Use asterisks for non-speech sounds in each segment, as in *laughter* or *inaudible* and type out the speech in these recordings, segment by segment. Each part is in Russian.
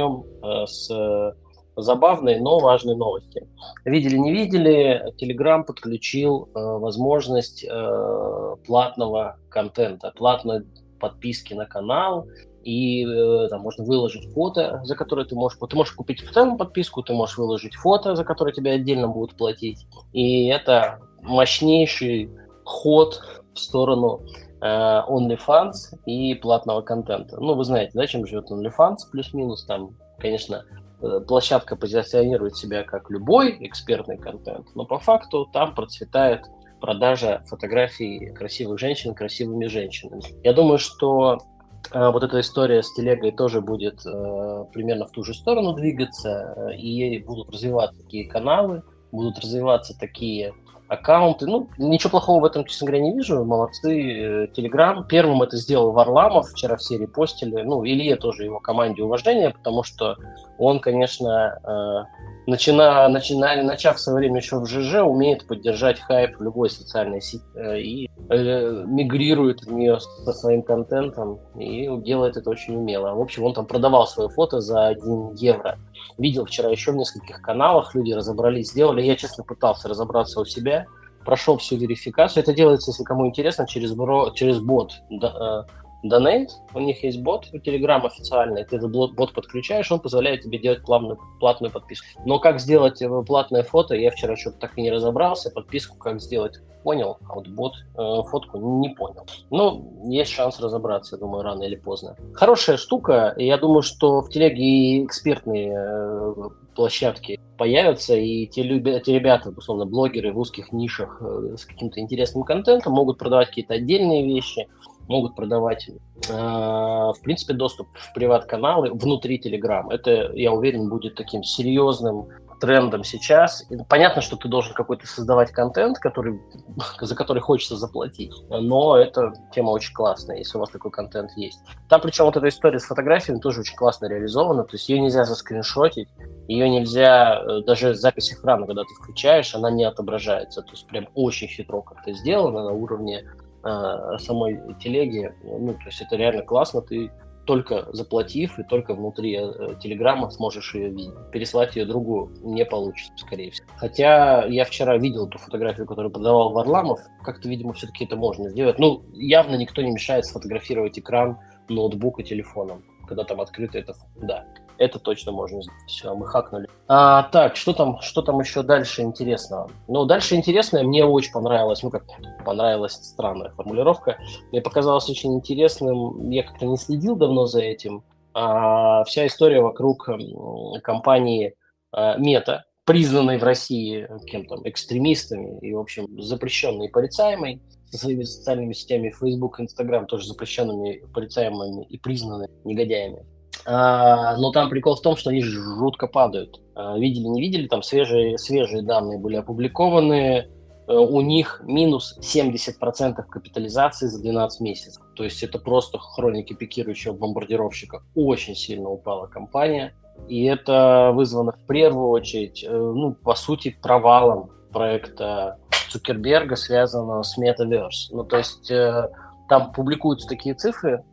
начнем э, с забавной, но важной новости. Видели, не видели, Telegram подключил э, возможность э, платного контента, платной подписки на канал, и э, там можно выложить фото, за которое ты можешь... Ты можешь купить специальную подписку, ты можешь выложить фото, за которое тебе отдельно будут платить. И это мощнейший ход в сторону э, OnlyFans и платного контента. Ну, вы знаете, да, чем живет OnlyFans, плюс-минус, там, конечно, э, площадка позиционирует себя как любой экспертный контент, но по факту там процветает продажа фотографий красивых женщин красивыми женщинами. Я думаю, что э, вот эта история с телегой тоже будет э, примерно в ту же сторону двигаться, э, и будут развиваться такие каналы, будут развиваться такие аккаунты. Ну, ничего плохого в этом, честно говоря, не вижу. Молодцы. Телеграм. Первым это сделал Варламов. Вчера все репостили. Ну, Илье тоже его команде уважения, потому что он, конечно, начина, начина, начав в свое время еще в ЖЖ, умеет поддержать хайп в любой социальной сети э, и э, мигрирует в нее со своим контентом и делает это очень умело. В общем, он там продавал свое фото за 1 евро. Видел вчера еще в нескольких каналах, люди разобрались, сделали. Я, честно, пытался разобраться у себя, прошел всю верификацию. Это делается, если кому интересно, через, бро, через бот. Да, э, Donate, у них есть бот у Telegram официальный, ты этот бот подключаешь, он позволяет тебе делать плавную, платную подписку. Но как сделать платное фото, я вчера что-то так и не разобрался, подписку как сделать понял, а вот бот э, фотку не понял. Ну, есть шанс разобраться, я думаю, рано или поздно. Хорошая штука, я думаю, что в телеге и экспертные э, площадки появятся, и те, любя, те ребята, условно, блогеры в узких нишах э, с каким-то интересным контентом могут продавать какие-то отдельные вещи, могут продавать, э, в принципе, доступ в приват-каналы внутри Telegram. Это, я уверен, будет таким серьезным трендом сейчас. Понятно, что ты должен какой-то создавать контент, который, *laughs* за который хочется заплатить, но эта тема очень классная, если у вас такой контент есть. Там причем вот эта история с фотографиями тоже очень классно реализована, то есть ее нельзя заскриншотить, ее нельзя, э, даже запись экрана, когда ты включаешь, она не отображается, то есть прям очень хитро как-то сделано на уровне э, самой телеги. Ну, то есть это реально классно, ты только заплатив и только внутри э, Телеграма сможешь ее видеть. Переслать ее другу не получится, скорее всего. Хотя я вчера видел ту фотографию, которую подавал Варламов. Как-то, видимо, все-таки это можно сделать. Ну, явно никто не мешает сфотографировать экран ноутбука телефоном, когда там открыто это. Да это точно можно сделать. Все, мы хакнули. А, так, что там, что там еще дальше интересного? Ну, дальше интересное, мне очень понравилось, ну, как понравилась странная формулировка, мне показалось очень интересным, я как-то не следил давно за этим, а, вся история вокруг компании Мета, признанной в России кем-то экстремистами и, в общем, запрещенной и порицаемой, со своими социальными сетями Facebook, Instagram тоже запрещенными, порицаемыми и признанными негодяями. А, но там прикол в том, что они жутко падают. А, видели, не видели, там свежие, свежие данные были опубликованы. Э, у них минус 70% капитализации за 12 месяцев. То есть это просто хроники пикирующего бомбардировщика. Очень сильно упала компания. И это вызвано в первую очередь, э, ну, по сути, провалом проекта Цукерберга, связанного с Metaverse. Ну, то есть э, там публикуются такие цифры,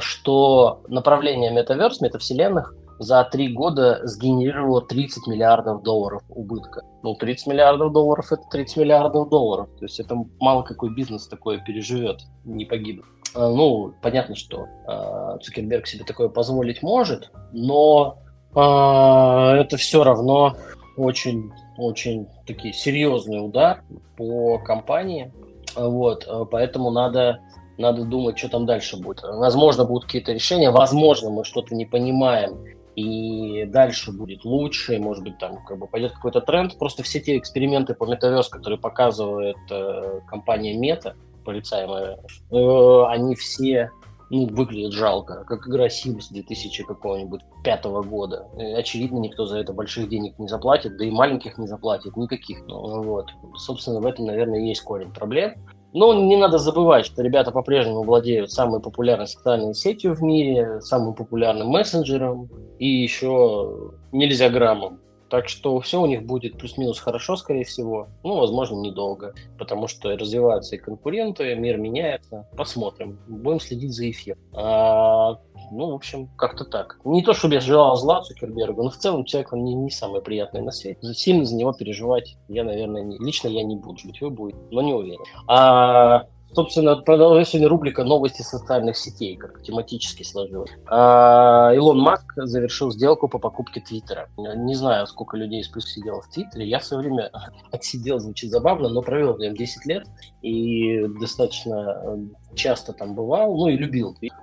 что направление метаверс, метавселенных за три года сгенерировало 30 миллиардов долларов убытка. Ну, 30 миллиардов долларов – это 30 миллиардов долларов. То есть это мало какой бизнес такое переживет, не погибнет. А, ну, понятно, что э, Цукерберг себе такое позволить может, но э, это все равно очень, очень такие серьезный удар по компании. Вот, поэтому надо надо думать, что там дальше будет. Возможно, будут какие-то решения, возможно, мы что-то не понимаем, и дальше будет лучше, может быть, там как бы пойдет какой-то тренд. Просто все те эксперименты по метаверс, которые показывает э, компания Мета, порицаемая, э, они все ну, выглядят жалко, как игра Sims 2000 какого-нибудь пятого года. И, очевидно, никто за это больших денег не заплатит, да и маленьких не заплатит, никаких. Ну, вот. Собственно, в этом, наверное, есть корень проблем. Но не надо забывать, что ребята по-прежнему владеют самой популярной социальной сетью в мире, самым популярным мессенджером и еще нельзя граммом Так что все у них будет плюс-минус хорошо, скорее всего. Ну, возможно, недолго, потому что развиваются и конкуренты, мир меняется. Посмотрим. Будем следить за эфир. А, ну, в общем, как-то так. Не то, чтобы я желал зла Цукербергу, но в целом человек он не, не самый приятный на свете. Сильно за него переживать я, наверное, не, лично я не буду. Быть вы будете, но не уверен. А Собственно, продолжение рубрика «Новости социальных сетей», как тематически сложилось. А, Илон Маск завершил сделку по покупке Твиттера. Не знаю, сколько людей из плюс сидело в Твиттере. Я в свое время *laughs* отсидел, звучит забавно, но провел в нем 10 лет и достаточно э, часто там бывал, ну и любил Твиттер,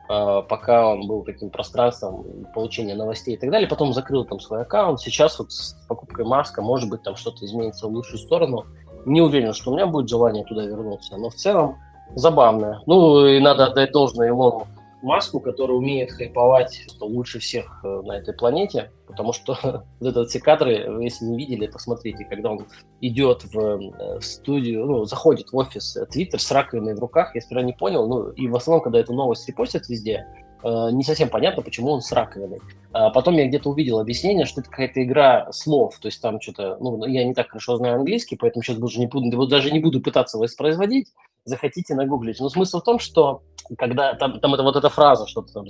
пока он был таким пространством получения новостей и так далее. Потом закрыл там свой аккаунт. Сейчас вот с покупкой Маска, может быть, там что-то изменится в лучшую сторону. Не уверен, что у меня будет желание туда вернуться, но в целом забавная. Ну, и надо отдать должное Илону Маску, который умеет хайповать лучше всех э, на этой планете, потому что *laughs* вот это все кадры, если не видели, посмотрите, когда он идет в, э, студию, ну, заходит в офис Twitter с раковиной в руках, я сперва не понял, ну, и в основном, когда эту новость репостят везде, э, не совсем понятно, почему он с раковиной. А потом я где-то увидел объяснение, что это какая-то игра слов, то есть там что-то, ну, я не так хорошо знаю английский, поэтому сейчас даже не буду, даже не буду пытаться воспроизводить, захотите нагуглить. Но смысл в том, что когда там, там это вот эта фраза, что там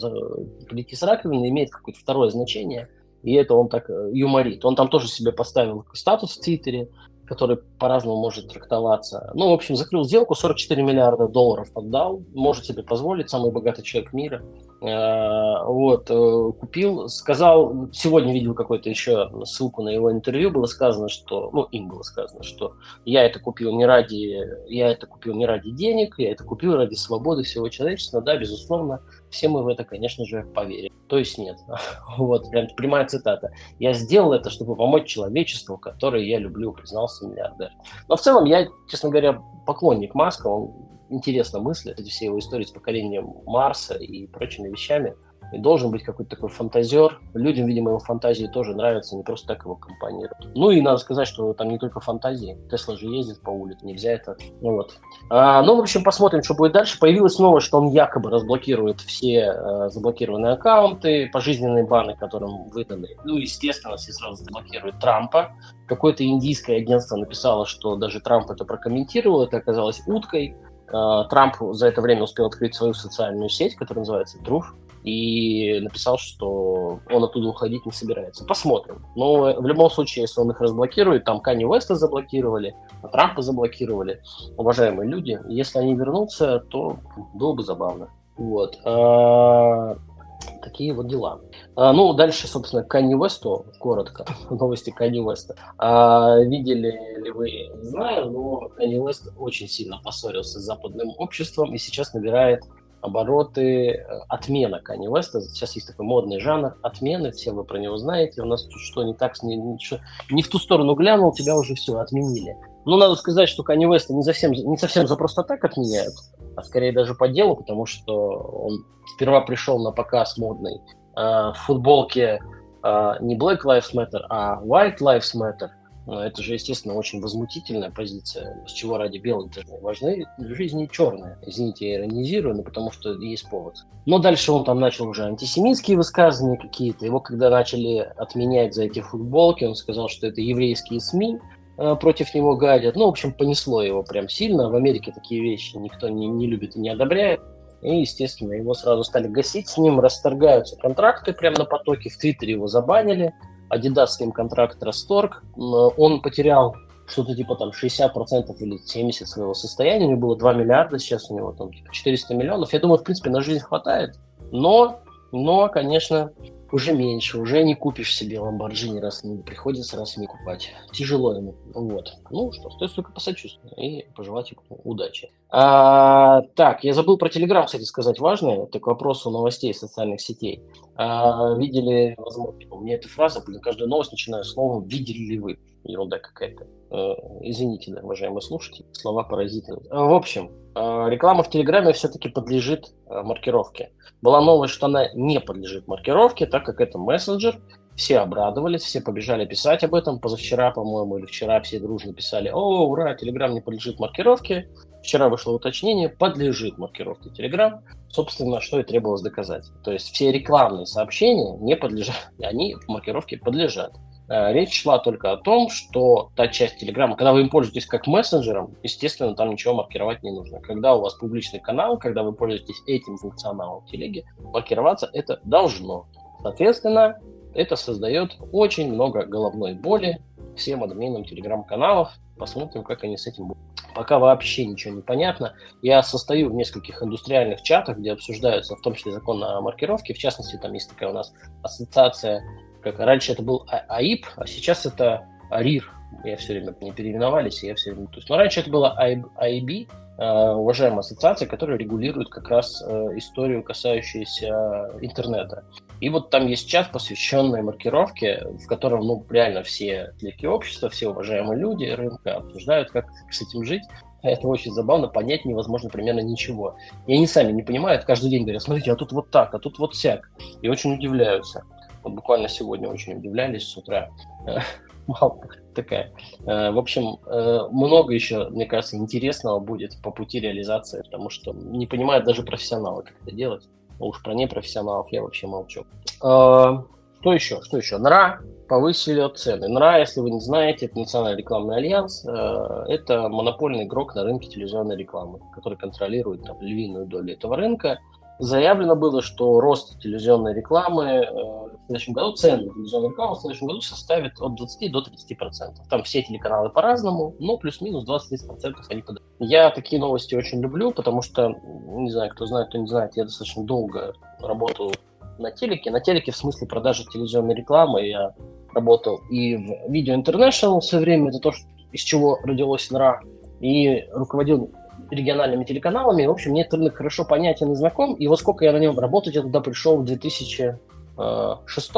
прийти с раковины, имеет какое-то второе значение, и это он так э, юморит. Он там тоже себе поставил статус в Твиттере, который по-разному может трактоваться. Ну, в общем, закрыл сделку, 44 миллиарда долларов отдал, может себе позволить, самый богатый человек мира. Э, вот, э, купил, сказал, сегодня видел какой-то еще ссылку на его интервью, было сказано, что, ну, им было сказано, что я это купил не ради, я это купил не ради денег, я это купил ради свободы всего человечества, да, безусловно, все мы в это, конечно же, поверим. То есть нет. *laughs* Вот, прям прямая цитата. Я сделал это, чтобы помочь человечеству, которое я люблю, признался миллиардер. Но в целом я, честно говоря, поклонник Маска, он интересно мыслит, эти все его истории с покорением Марса и прочими вещами – и должен быть какой-то такой фантазер. Людям, видимо, его фантазии тоже нравятся, не просто так его компонируют. Ну и надо сказать, что там не только фантазии. Тесла же ездит по улице, нельзя это. Ну вот. А, ну, в общем, посмотрим, что будет дальше. Появилось новость, что он якобы разблокирует все э, заблокированные аккаунты, пожизненные баны, которым выданы. Ну, естественно, все сразу заблокируют Трампа. Какое-то индийское агентство написало, что даже Трамп это прокомментировал, это оказалось уткой. Э, Трамп за это время успел открыть свою социальную сеть, которая называется Truth и написал, что он оттуда уходить не собирается. Посмотрим. Но в любом случае, если он их разблокирует, там Кани Веста заблокировали, Трампа заблокировали, уважаемые люди, если они вернутся, то было бы забавно. Вот. А, такие вот дела. А, ну, дальше, собственно, Канни Весту, коротко, *laughs* новости Канни Веста. А, видели ли вы, не знаю, но Канни Вест очень сильно поссорился с западным обществом и сейчас набирает обороты, э, отмена Kanye West. Сейчас есть такой модный жанр отмены, все вы про него знаете. У нас тут что не так, не, ничего, не в ту сторону глянул, тебя уже все отменили. Но надо сказать, что Kanye West не совсем, не совсем за просто так отменяют, а скорее даже по делу, потому что он сперва пришел на показ модный э, в футболке э, не Black Lives Matter, а White Lives Matter – это же, естественно, очень возмутительная позиция. С чего ради белые должны важны жизни черные. Извините, я иронизирую, но потому что есть повод. Но дальше он там начал уже антисемитские высказывания какие-то. Его когда начали отменять за эти футболки, он сказал, что это еврейские СМИ э, против него гадят. Ну, в общем, понесло его прям сильно. В Америке такие вещи никто не, не любит и не одобряет. И, естественно, его сразу стали гасить с ним, расторгаются контракты прямо на потоке. В Твиттере его забанили. Adidas контракт расторг, он потерял что-то типа там 60% или 70% своего состояния, у него было 2 миллиарда, сейчас у него там типа 400 миллионов. Я думаю, в принципе, на жизнь хватает, но, но, конечно, уже меньше, уже не купишь себе Lamborghini раз не приходится раз не купать. Тяжело ему. Вот. Ну что, стоит только посочувствовать и пожелать ему удачи. А, так, я забыл про Телеграм, кстати, сказать важное. Это к вопросу новостей социальных сетей. А, видели, возможно, у меня эта фраза, блин, каждую новость начинаю словом «видели ли вы?» Ерунда какая-то. А, извините, да, уважаемые слушатели, слова паразиты. А, в общем, а, реклама в Телеграме все-таки подлежит маркировке. Была новость, что она не подлежит маркировке, так как это мессенджер. Все обрадовались, все побежали писать об этом. Позавчера, по-моему, или вчера все дружно писали, о, ура, Телеграм не подлежит маркировке. Вчера вышло уточнение, подлежит маркировке Telegram. Собственно, что и требовалось доказать. То есть все рекламные сообщения не подлежат, они маркировке подлежат. Э, речь шла только о том, что та часть Телеграма, когда вы им пользуетесь как мессенджером, естественно, там ничего маркировать не нужно. Когда у вас публичный канал, когда вы пользуетесь этим функционалом телеги, маркироваться это должно. Соответственно, это создает очень много головной боли всем админам телеграм-каналов. Посмотрим, как они с этим будут. Пока вообще ничего не понятно. Я состою в нескольких индустриальных чатах, где обсуждаются в том числе закон о маркировке. В частности, там есть такая у нас ассоциация, как раньше это был а-, АИП, а сейчас это АРИР. Я все время не переименовались, я все время... То есть, но раньше это было АИБ, Э, уважаемая ассоциация, которая регулирует как раз э, историю, касающуюся интернета. И вот там есть чат, посвященный маркировке, в котором, ну, реально все члены общества, все уважаемые люди рынка обсуждают, как с этим жить. Это очень забавно, понять невозможно примерно ничего. И они сами не понимают, каждый день говорят, смотрите, а тут вот так, а тут вот сяк. И очень удивляются. Вот буквально сегодня очень удивлялись с утра *laughs* такая. Э, в общем, э, много еще, мне кажется, интересного будет по пути реализации, потому что не понимают даже профессионалы, как это делать. А уж про непрофессионалов я вообще молчу. Э, что еще? Что еще? НРА повысили цены. НРА, если вы не знаете, это Национальный рекламный альянс. Это монопольный игрок на рынке телевизионной рекламы, который контролирует там, львиную долю этого рынка. Заявлено было, что рост телевизионной рекламы э, в следующем году, цены на телевизионную рекламу в следующем году составит от 20 до 30 процентов. Там все телеканалы по-разному, но плюс-минус 20-30 процентов они подают. Я такие новости очень люблю, потому что, не знаю, кто знает, кто не знает, я достаточно долго работал на телеке. На телеке в смысле продажи телевизионной рекламы я работал и в Video International в свое время, это то, из чего родилось НРА, и руководил региональными телеканалами. В общем, мне рынок хорошо понятен и знаком. И вот сколько я на нем работать, я туда пришел в 2006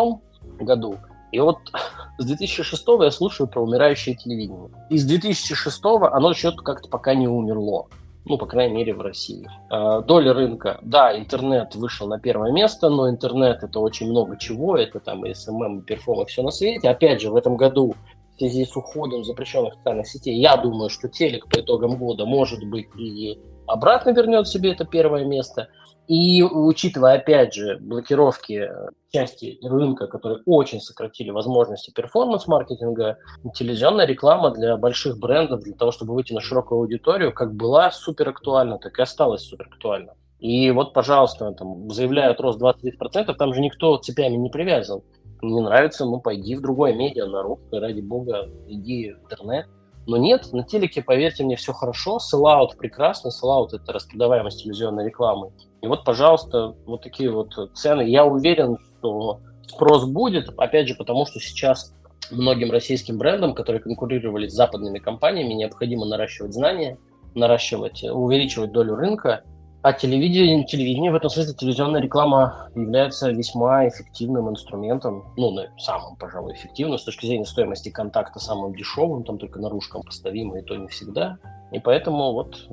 году. И вот *laughs* с 2006 я слушаю про умирающее телевидение. И с 2006 оно что-то как-то пока не умерло. Ну, по крайней мере, в России. А, доля рынка. Да, интернет вышел на первое место, но интернет это очень много чего. Это там и SMM, и перформ, и все на свете. Опять же, в этом году в связи с уходом запрещенных социальных сетей, я думаю, что телек по итогам года, может быть, и обратно вернет себе это первое место. И учитывая, опять же, блокировки части рынка, которые очень сократили возможности перформанс-маркетинга, телевизионная реклама для больших брендов, для того, чтобы выйти на широкую аудиторию, как была супер актуальна, так и осталась супер актуальна. И вот, пожалуйста, там заявляют рост 20%, там же никто цепями не привязан не нравится, ну, пойди в другое медиа, на русское, ради бога, иди в интернет. Но нет, на телеке, поверьте мне, все хорошо, селлаут прекрасно, селлаут – это распродаваемость телевизионной рекламы. И вот, пожалуйста, вот такие вот цены. Я уверен, что спрос будет, опять же, потому что сейчас многим российским брендам, которые конкурировали с западными компаниями, необходимо наращивать знания, наращивать, увеличивать долю рынка, а телевидение, телевидение в этом смысле телевизионная реклама является весьма эффективным инструментом, ну, самым, пожалуй, эффективным с точки зрения стоимости контакта, самым дешевым, там только наружкам поставимо, и то не всегда. И поэтому вот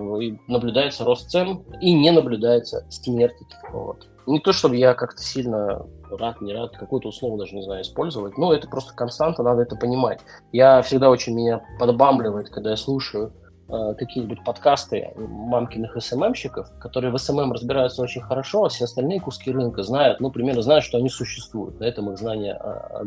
наблюдается рост цен и не наблюдается смерть. Вот. Не то, чтобы я как-то сильно рад, не рад, какое-то слово даже не знаю использовать, но это просто константа, надо это понимать. Я всегда очень меня подбамбливает, когда я слушаю э, какие-нибудь подкасты мамкиных SMM щиков, которые в SMM разбираются очень хорошо, а все остальные куски рынка знают, ну, примерно знают, что они существуют. На этом их знания а.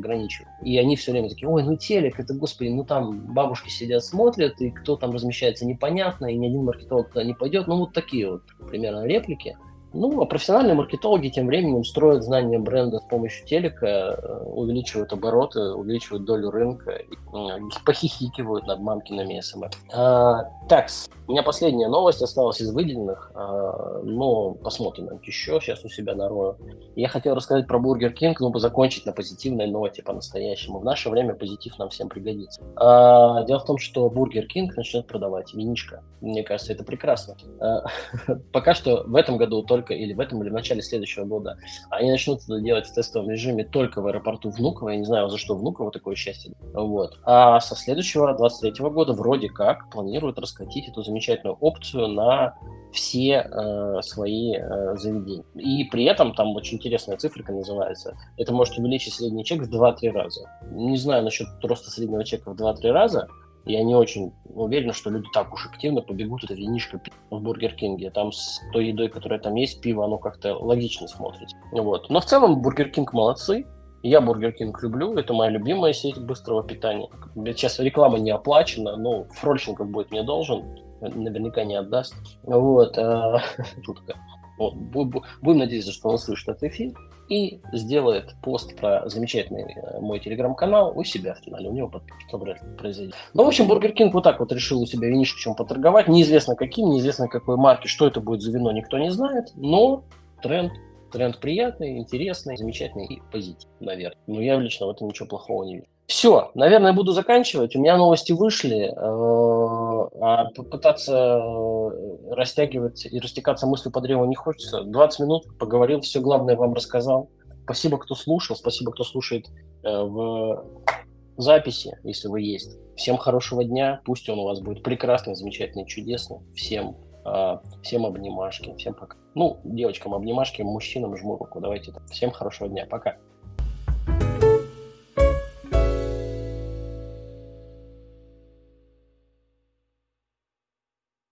И они все время такие, ой, ну телек, это, господи, ну там бабушки сидят, смотрят, и кто там размещается, непонятно, и ни один маркетолог туда не пойдет. Ну, вот такие вот примерно реплики. Ну, а профессиональные маркетологи тем временем строят знания бренда с помощью телека, э, увеличивают обороты, увеличивают долю рынка, э, похихикивают над мамкиными SMM. А, так, у меня последняя новость осталась из выделенных, а, но посмотрим еще, сейчас у себя нарою. Я хотел рассказать про Burger King, но закончить на позитивной ноте по-настоящему. В наше время позитив нам всем пригодится. А, дело в том, что Burger King начнет продавать винишко. Мне кажется, это прекрасно. А, *laughs* пока что в этом году только только, или в этом, или в начале следующего года, они начнут это делать в тестовом режиме только в аэропорту Внуково. Я не знаю, за что Внуково такое счастье. Вот. А со следующего, 23 года, вроде как, планируют раскатить эту замечательную опцию на все э, свои э, заведения. И при этом там очень интересная циферка называется. Это может увеличить средний чек в 2-3 раза. Не знаю насчет роста среднего чека в 2-3 раза, я не очень уверен, что люди так уж активно побегут это винишко в Бургер Кинге. Там с той едой, которая там есть, пиво, оно как-то логично смотрится. Вот. Но в целом Бургер Кинг молодцы. Я Бургер Кинг люблю, это моя любимая сеть быстрого питания. Сейчас реклама не оплачена, но Фрольченков будет мне должен, наверняка не отдаст. Вот, *laughs* шутка. Вот, будем надеяться, что он слышит этот эфир и сделает пост про замечательный э, мой телеграм-канал у себя в канале. У него подписка вряд произойдет. Ну, в общем, Бургер Кинг вот так вот решил у себя винишечком поторговать. Неизвестно каким, неизвестно какой марки, что это будет за вино, никто не знает. Но тренд тренд приятный, интересный, замечательный и позитивный, наверное. Но я лично в этом ничего плохого не вижу. Все, наверное, буду заканчивать. У меня новости вышли. Э, а попытаться э, растягивать и растекаться мыслью по древу не хочется. 20 минут поговорил, все главное вам рассказал. Спасибо, кто слушал, спасибо, кто слушает э, в записи, если вы есть. Всем хорошего дня, пусть он у вас будет прекрасный, замечательный, чудесный. Всем, всем обнимашки, всем пока. Ну, девочкам обнимашки, мужчинам жму руку. Давайте. Всем хорошего дня, пока.